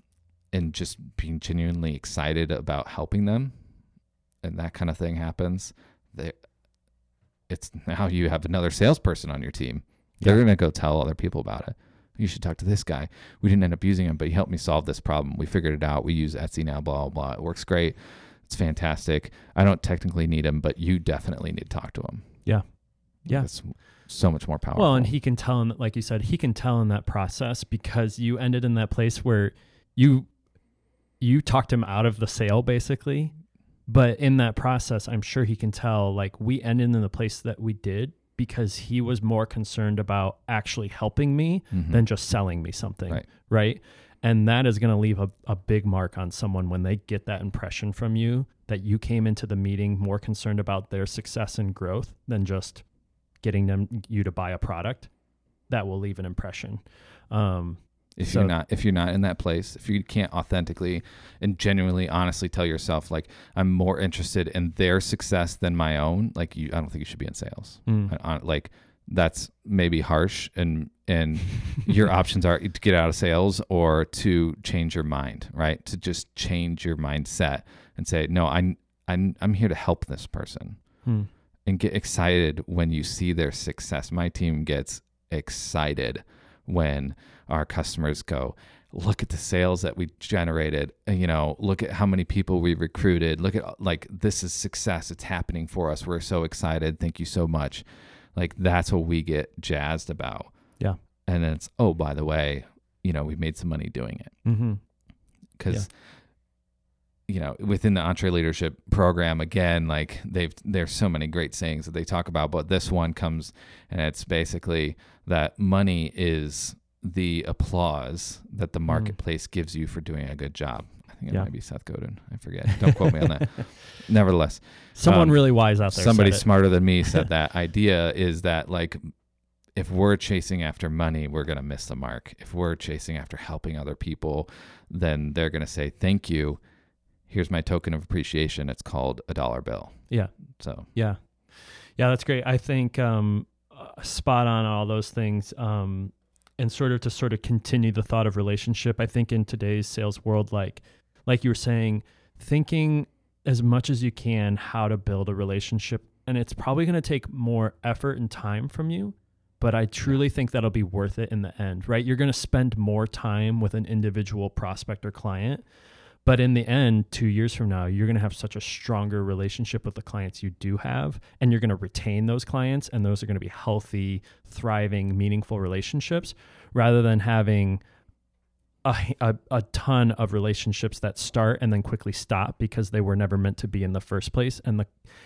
and just being genuinely excited about helping them, and that kind of thing happens. They, it's now you have another salesperson on your team. They're Yeah. gonna go tell other people about it. You should talk to this guy. We didn't end up using him, but he helped me solve this problem. We figured it out. We use Etsy now. Blah blah. blah. It works great. It's fantastic. I don't technically need him, but you definitely need to talk to him. Yeah. Yeah. So much more powerful. Well, and he can tell in like you said, he can tell in that process because you ended in that place where you you talked him out of the sale basically. But in that process, I'm sure he can tell like we ended in the place that we did because he was more concerned about actually helping me Mhm. than just selling me something. Right. Right. And that is going to leave a, a big mark on someone when they get that impression from you that you came into the meeting more concerned about their success and growth than just getting them you to buy a product. That will leave an impression. Um, if So- you're not if you're not in that place if you can't authentically and genuinely honestly tell yourself like i'm more interested in their success than my own like you i don't think you should be in sales mm, I- I- like that's maybe harsh and and your options are to get out of sales or to change your mind right to just change your mindset and say no i'm i'm, I'm here to help this person mm, and get excited when you see their success. My team gets excited when our customers go, look at the sales that we generated, you know, look at how many people we recruited. Look at like this is success. It's happening for us. We're so excited. Thank you so much. Like that's what we get jazzed about. Yeah. And then it's, oh, by the way, you know, we made some money doing it Mm-hmm. because you know within the EntreLeadership program again like they've there's so many great sayings that they talk about but this one comes and it's basically that money is the applause that the marketplace gives you for doing a good job. I think it Yeah. might be seth godin. I forget. Don't quote me on that. Nevertheless Someone Um, really wise out there. somebody smarter than me said that idea is that like if we're chasing after money we're going to miss the mark. If we're chasing after helping other people then they're going to say thank you here's my token of appreciation it's called a dollar bill Yeah. so Yeah. Yeah, that's great. I think um, uh, spot on all those things. Um, and sort of to sort of continue the thought of relationship, I think in today's sales world, like like you were saying, thinking as much as you can how to build a relationship. And it's probably going to take more effort and time from you, but I truly think that'll be worth it in the end, right? You're going to spend more time with an individual prospect or client, But in the end, two years from now, you're going to have such a stronger relationship with the clients you do have, and you're going to retain those clients, and those are going to be healthy, thriving, meaningful relationships rather than having a, a, a ton of relationships that start and then quickly stop because they were never meant to be in the first place and the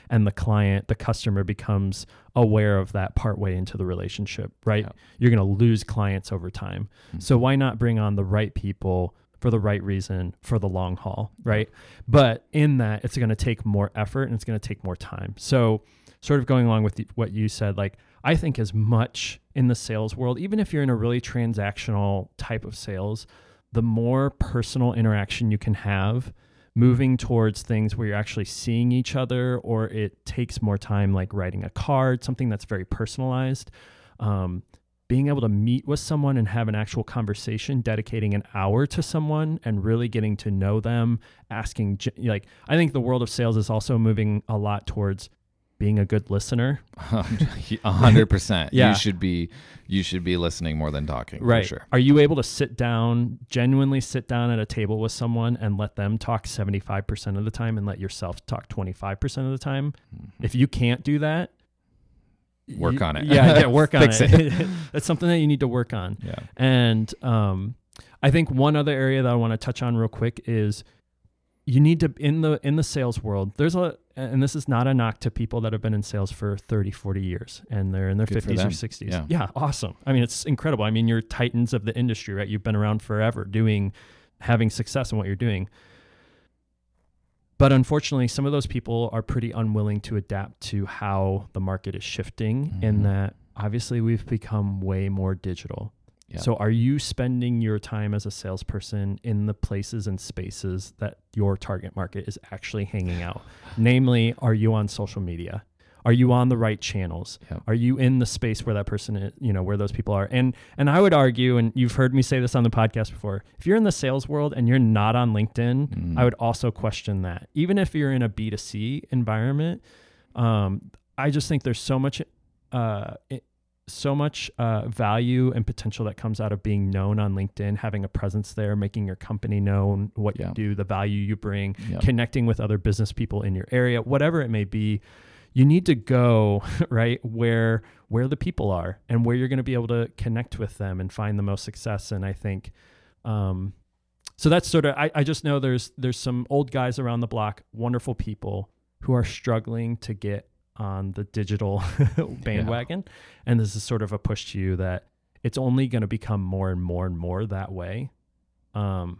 and the client the customer becomes aware of that part way into the relationship right Yeah. you're going to lose clients over time Mhm. so why not bring on the right people for the right reason for the long haul right? But in that it's going to take more effort and it's going to take more time. So sort of going along with the, what you said like i think as much in the sales world even if you're in a really transactional type of sales the more personal interaction you can have moving towards things where you're actually seeing each other or it takes more time like writing a card something that's very personalized um, being able to meet with someone and have an actual conversation dedicating an hour to someone and really getting to know them asking like i think the world of sales is also moving a lot towards being a good listener A hundred percent. Yeah. You should be you should be listening more than talking. right For sure. are you able to sit down genuinely sit down at a table with someone and let them talk 75% of the time and let yourself talk 25% of the time mm-hmm. if you can't do that Work on it. yeah yeah work on Fix it that's something that you need to work on Yeah. And um, I think one other area that I want to touch on real quick is you need to in the in the sales world. There's a and this is not a knock to people that have been in sales for 30, 40 years and they're in their Good 50s or them. 60s. Yeah. awesome. I mean, it's incredible. I mean, you're titans of the industry, right? You've been around forever doing having success in what you're doing. But unfortunately, some of those people are pretty unwilling to adapt to how the market is shifting in Mhm. that obviously we've become way more digital. Yeah. So are you spending your time as a salesperson in the places and spaces that your target market is actually hanging out? Namely, are you on social media? Are you on the right channels? Are you in the space where that person is, you know, where those people are? And and I would argue, and you've heard me say this on the podcast before, if you're in the sales world and you're not on LinkedIn, Mm. I would also question that. Even if you're in a B2C environment, um, I just think there's so much uh, it, so much uh, value and potential that comes out of being known on LinkedIn, having a presence there, making your company known, what Yeah. you do, the value you bring, connecting with other business people in your area, whatever it may be. You need to go right where where the people are and where you're going to be able to connect with them and find the most success. And I think, um, so that's sort of I, I just know there's there's some old guys around the block, wonderful people who are struggling to get on the digital bandwagon. And this is sort of a push to you that it's only going to become more and more and more that way. Um,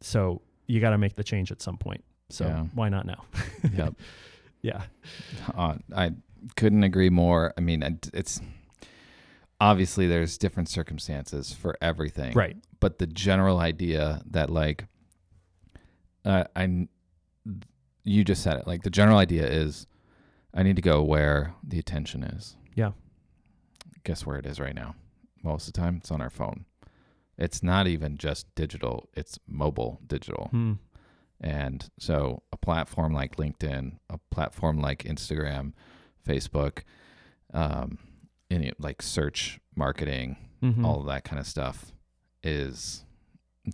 so you got to make the change at some point. So Yeah. why not now? Yep. yeah. Uh, I couldn't agree more. I mean, it's obviously there's different circumstances for everything. Right. But the general idea that like, uh, I, you just said it. Like the general idea is, I need to go where the attention is. Yeah. Guess where it is right now? Most of the time, it's on our phone. It's not even just digital; it's mobile digital. Hmm. And so a platform like LinkedIn, a platform like Instagram, Facebook, um, any like search marketing, Mhm. all of that kind of stuff is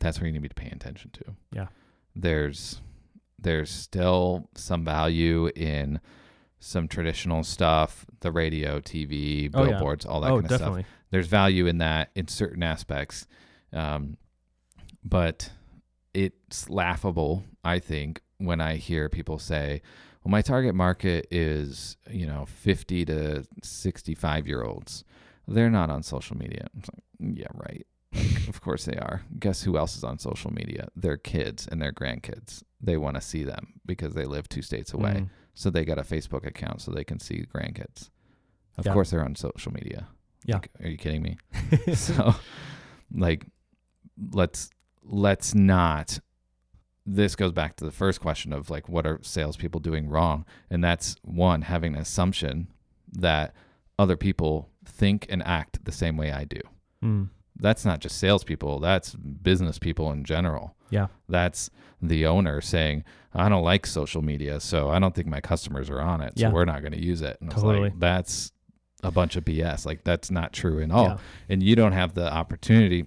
that's where you need to be paying attention to. Yeah. There's there's still some value in some traditional stuff, the radio, TV, Oh, yeah. billboards, all that oh, kind of stuff there's value in that in certain aspects um, but it's laughable i think when i hear people say well my target market is you know 50 to 65 year olds. They're not on social media. Like, yeah right. Like, of course they are. Guess who else is on social media? Their kids and their grandkids. They want to see them because they live two states away. Mm. so they got a facebook account so they can see grandkids. Of Yeah. course they're on social media. Yeah. Like, are you kidding me? So like let's let's not this goes back to the first question of like what are salespeople doing wrong and that's one having an assumption that other people think and act the same way i do Mm. that's not just salespeople that's business people in general Yeah. that's the owner saying i don't like social media so i don't think my customers are on it so Yeah. we're not going to use it and Totally. like that's a bunch of bs like that's not true at all Yeah. and you don't have the opportunity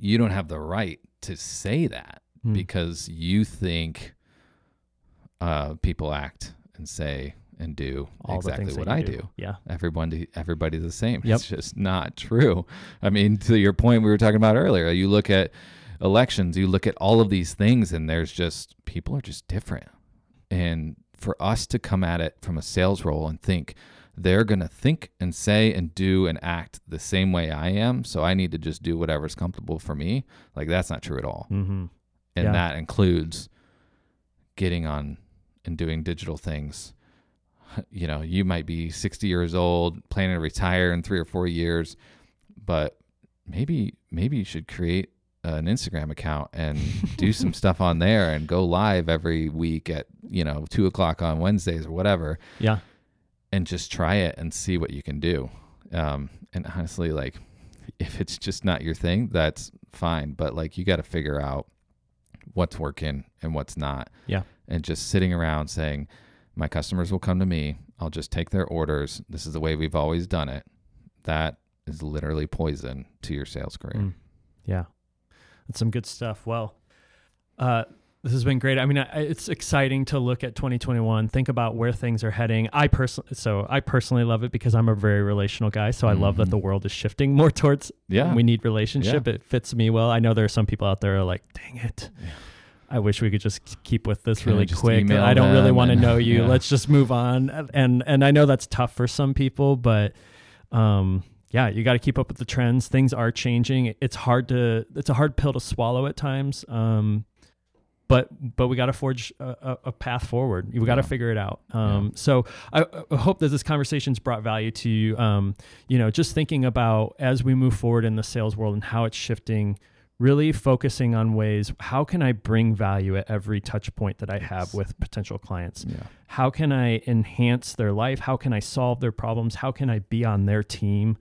you don't have the right to say that Mm. because you think uh, people act and say and do All exactly what I you do. Yeah. Everybody, everybody's the same. Yep. It's just not true. I mean, to your point we were talking about earlier, you look at elections, you look at all of these things, and there's just people are just different. And for us to come at it from a sales role and think they're going to think and say and do and act the same way I am, so I need to just do whatever's comfortable for me, like that's not true at all. Mm-hmm. And Yeah. that includes getting on and doing digital things. You know, you might be 60 years old, planning to retire in three or four years, but maybe maybe you should create an Instagram account and do some stuff on there and go live every week at you know two o'clock on Wednesdays or whatever, Yeah. And just try it and see what you can do. Um, and honestly, like if it's just not your thing, that's fine. But like you got to figure out what's working and what's not. Yeah. And just sitting around saying, my customers will come to me. I'll just take their orders. This is the way we've always done it. That is literally poison to your sales career. Mm. Yeah. That's some good stuff. Well, uh, this has been great. I mean, I, it's exciting to look at 2021, think about where things are heading. I personally, so I personally love it because I'm a very relational guy. So I love that Mhm. the world is shifting more towards Yeah. we need relationship. It fits me well. I know there are some people out there who are like, dang it. Yeah. I wish we could just keep with this Can really quick. I don't really want to know you. yeah. Let's just move on. And and I know that's tough for some people, but um yeah, you got to keep up with the trends. Things are changing. It's hard to it's a hard pill to swallow at times. Um but but we got to forge a, a, path forward. We got to Yeah. figure it out. Um, So I, I hope that this conversation's brought value to you. Um, you know, just thinking about as we move forward in the sales world and how it's shifting. Really focusing on ways. How can I bring value at every touch point that I have with potential clients? Yeah. How can I enhance their life? How can I solve their problems? How can I be on their team?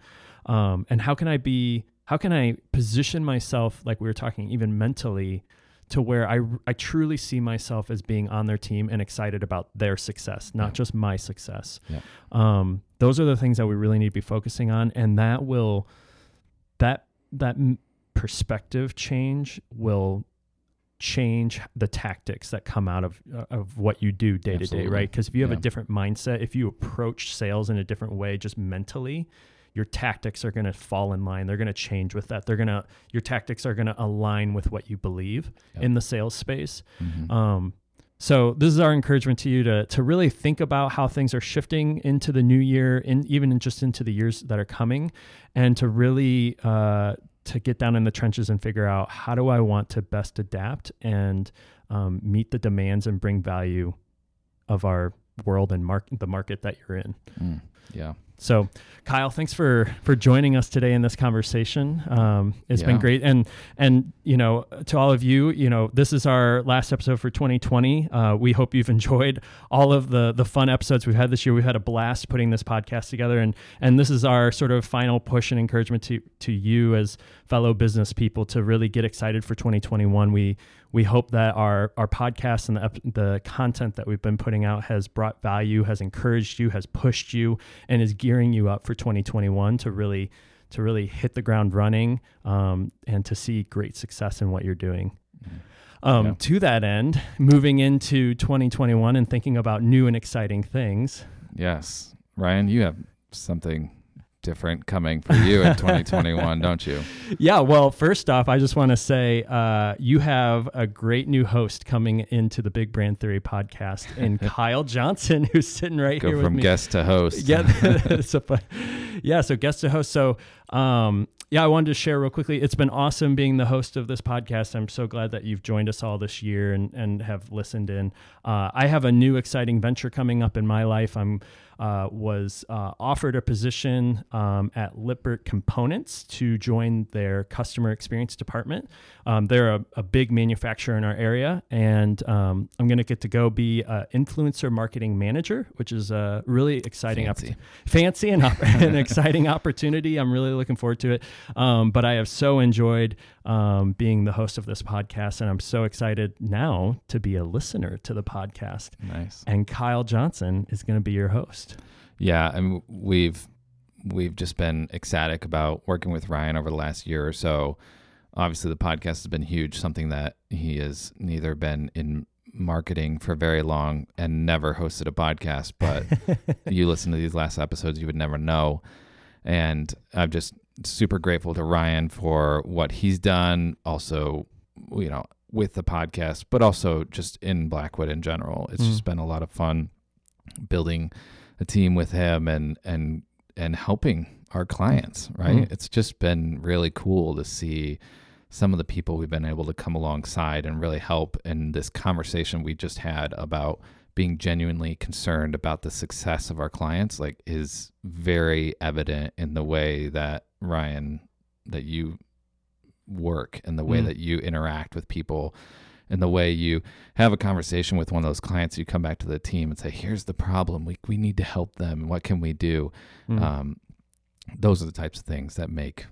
Um, and how can I be? How can I position myself, like we were talking, even mentally, to where I I truly see myself as being on their team and excited about their success, not Yeah. just my success. Yeah. Um, those are the things that we really need to be focusing on, and that will that that perspective change will change the tactics that come out of uh, of what you do day to day, right? Because if you have Yeah. a different mindset, if you approach sales in a different way, just mentally, your tactics are going to fall in line. They're going to change with that. They're going to your tactics are going to align with what you believe Yep. in the sales space. Mhm. Um, so this is our encouragement to you to to really think about how things are shifting into the new year, and even in just into the years that are coming, and to really uh, to get down in the trenches and figure out how do I want to best adapt and um, meet the demands and bring value of our world and mark the market that you're in. Mm. Yeah. So, Kyle, thanks for for joining us today in this conversation. Um, it's been great, and and you know, to all of you, you know, this is our last episode for 2020. Uh, we hope you've enjoyed all of the the fun episodes we've had this year. We've had a blast putting this podcast together, and and this is our sort of final push and encouragement to to you as fellow business people to really get excited for 2021. We we hope that our our podcast and the the content that we've been putting out has brought value, has encouraged you, has pushed you, and is gearing you up for 2021 to really to really hit the ground running um, and to see great success in what you're doing. Um, Yeah. To that end, moving into 2021 and thinking about new and exciting things. Yes. Ryan, you have something different coming for you in 2021, don't you? Yeah, well, first off, I just want to say uh, you have a great new host coming into the Big Brand Theory podcast, and Kyle Johnson, who's sitting right Go here with from guest to host. Yeah, so, fun. yeah. So guest to host. So, um, yeah, I wanted to share real quickly. It's been awesome being the host of this podcast. I'm so glad that you've joined us all this year and and have listened in. Uh, I have a new exciting venture coming up in my life. I'm uh, was uh, offered a position um, at Lippert Components to join their customer experience department. Um, they're a, a big manufacturer in our area, and um, I'm going to get to go be an influencer marketing manager, which is a really exciting Fancy. opportunity. Fancy and op- an exciting opportunity. I'm really looking forward to it. Um, but I have so enjoyed um, being the host of this podcast, and I'm so excited now to be a listener to the podcast. Nice. And Kyle Johnson is going to be your host. Yeah, I mean, we've we've just been ecstatic about working with Ryan over the last year or so. obviously the podcast has been huge, something that he has neither been in marketing for very long and never hosted a podcast, but you listen to these last episodes, you would never know. And I've just super grateful to Ryan for what he's done. Also, you know, with the podcast, but also just in Blackwood in general. It's Mm. just been a lot of fun building a team with him and and and helping our clients, right? Mm. It's just been really cool to see some of the people we've been able to come alongside and really help in this conversation we just had about being genuinely concerned about the success of our clients like is very evident in the way that Ryan that you work and the way Mm. that you interact with people and the way you have a conversation with one of those clients you come back to the team and say here's the problem we, we need to help them what can we do Mm. um, those are the types of things that make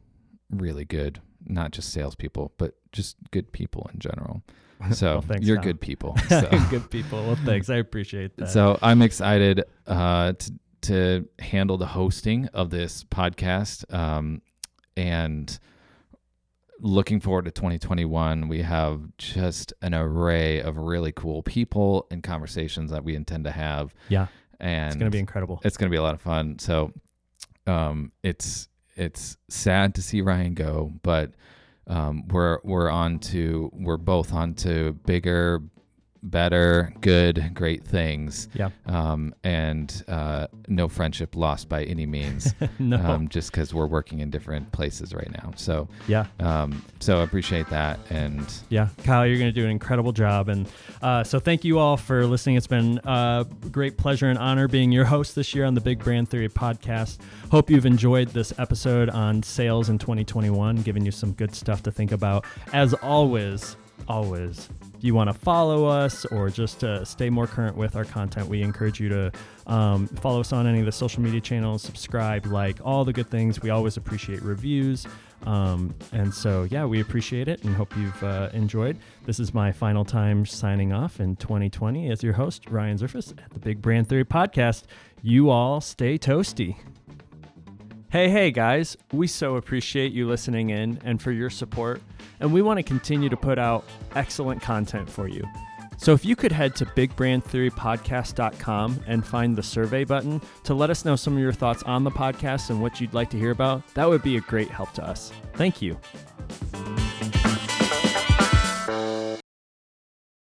really good not just salespeople but just good people in general so Well, thanks, you're Tom. good people so. Good people. Well, thanks. I appreciate that. So I'm excited uh, to to handle the hosting of this podcast, um, and looking forward to 2021. We have just an array of really cool people and conversations that we intend to have, yeah, and it's going to be incredible. it's going to be a lot of fun. So, um, it's it's sad to see Ryan go, but um, we're we're on to we're both on to bigger, better, good, great things. Yeah. Um, and uh, no friendship lost by any means. no. um, just because we're working in different places right now. So, yeah. um, so I appreciate that. And Yeah, Kyle, you're going to do an incredible job. And uh, so thank you all for listening. It's been a great pleasure and honor being your host this year on the Big Brand Theory podcast. Hope you've enjoyed this episode on sales in 2021, giving you some good stuff to think about. As always, always, if you want to follow us or just uh, stay more current with our content, we encourage you to um, follow us on any of the social media channels, subscribe, like all the good things. We always appreciate reviews. Um, and so, yeah, we appreciate it and hope you've uh, enjoyed. This is my final time signing off in 2020 as your host, Ryan Zerfas at the Big Brand Theory Podcast. You all stay toasty. Hey, hey, guys. We so appreciate you listening in and for your support. And we want to continue to put out excellent content for you. So if you could head to bigbrandtheorypodcast.com and find the survey button to let us know some of your thoughts on the podcast and what you'd like to hear about, that would be a great help to us. Thank you.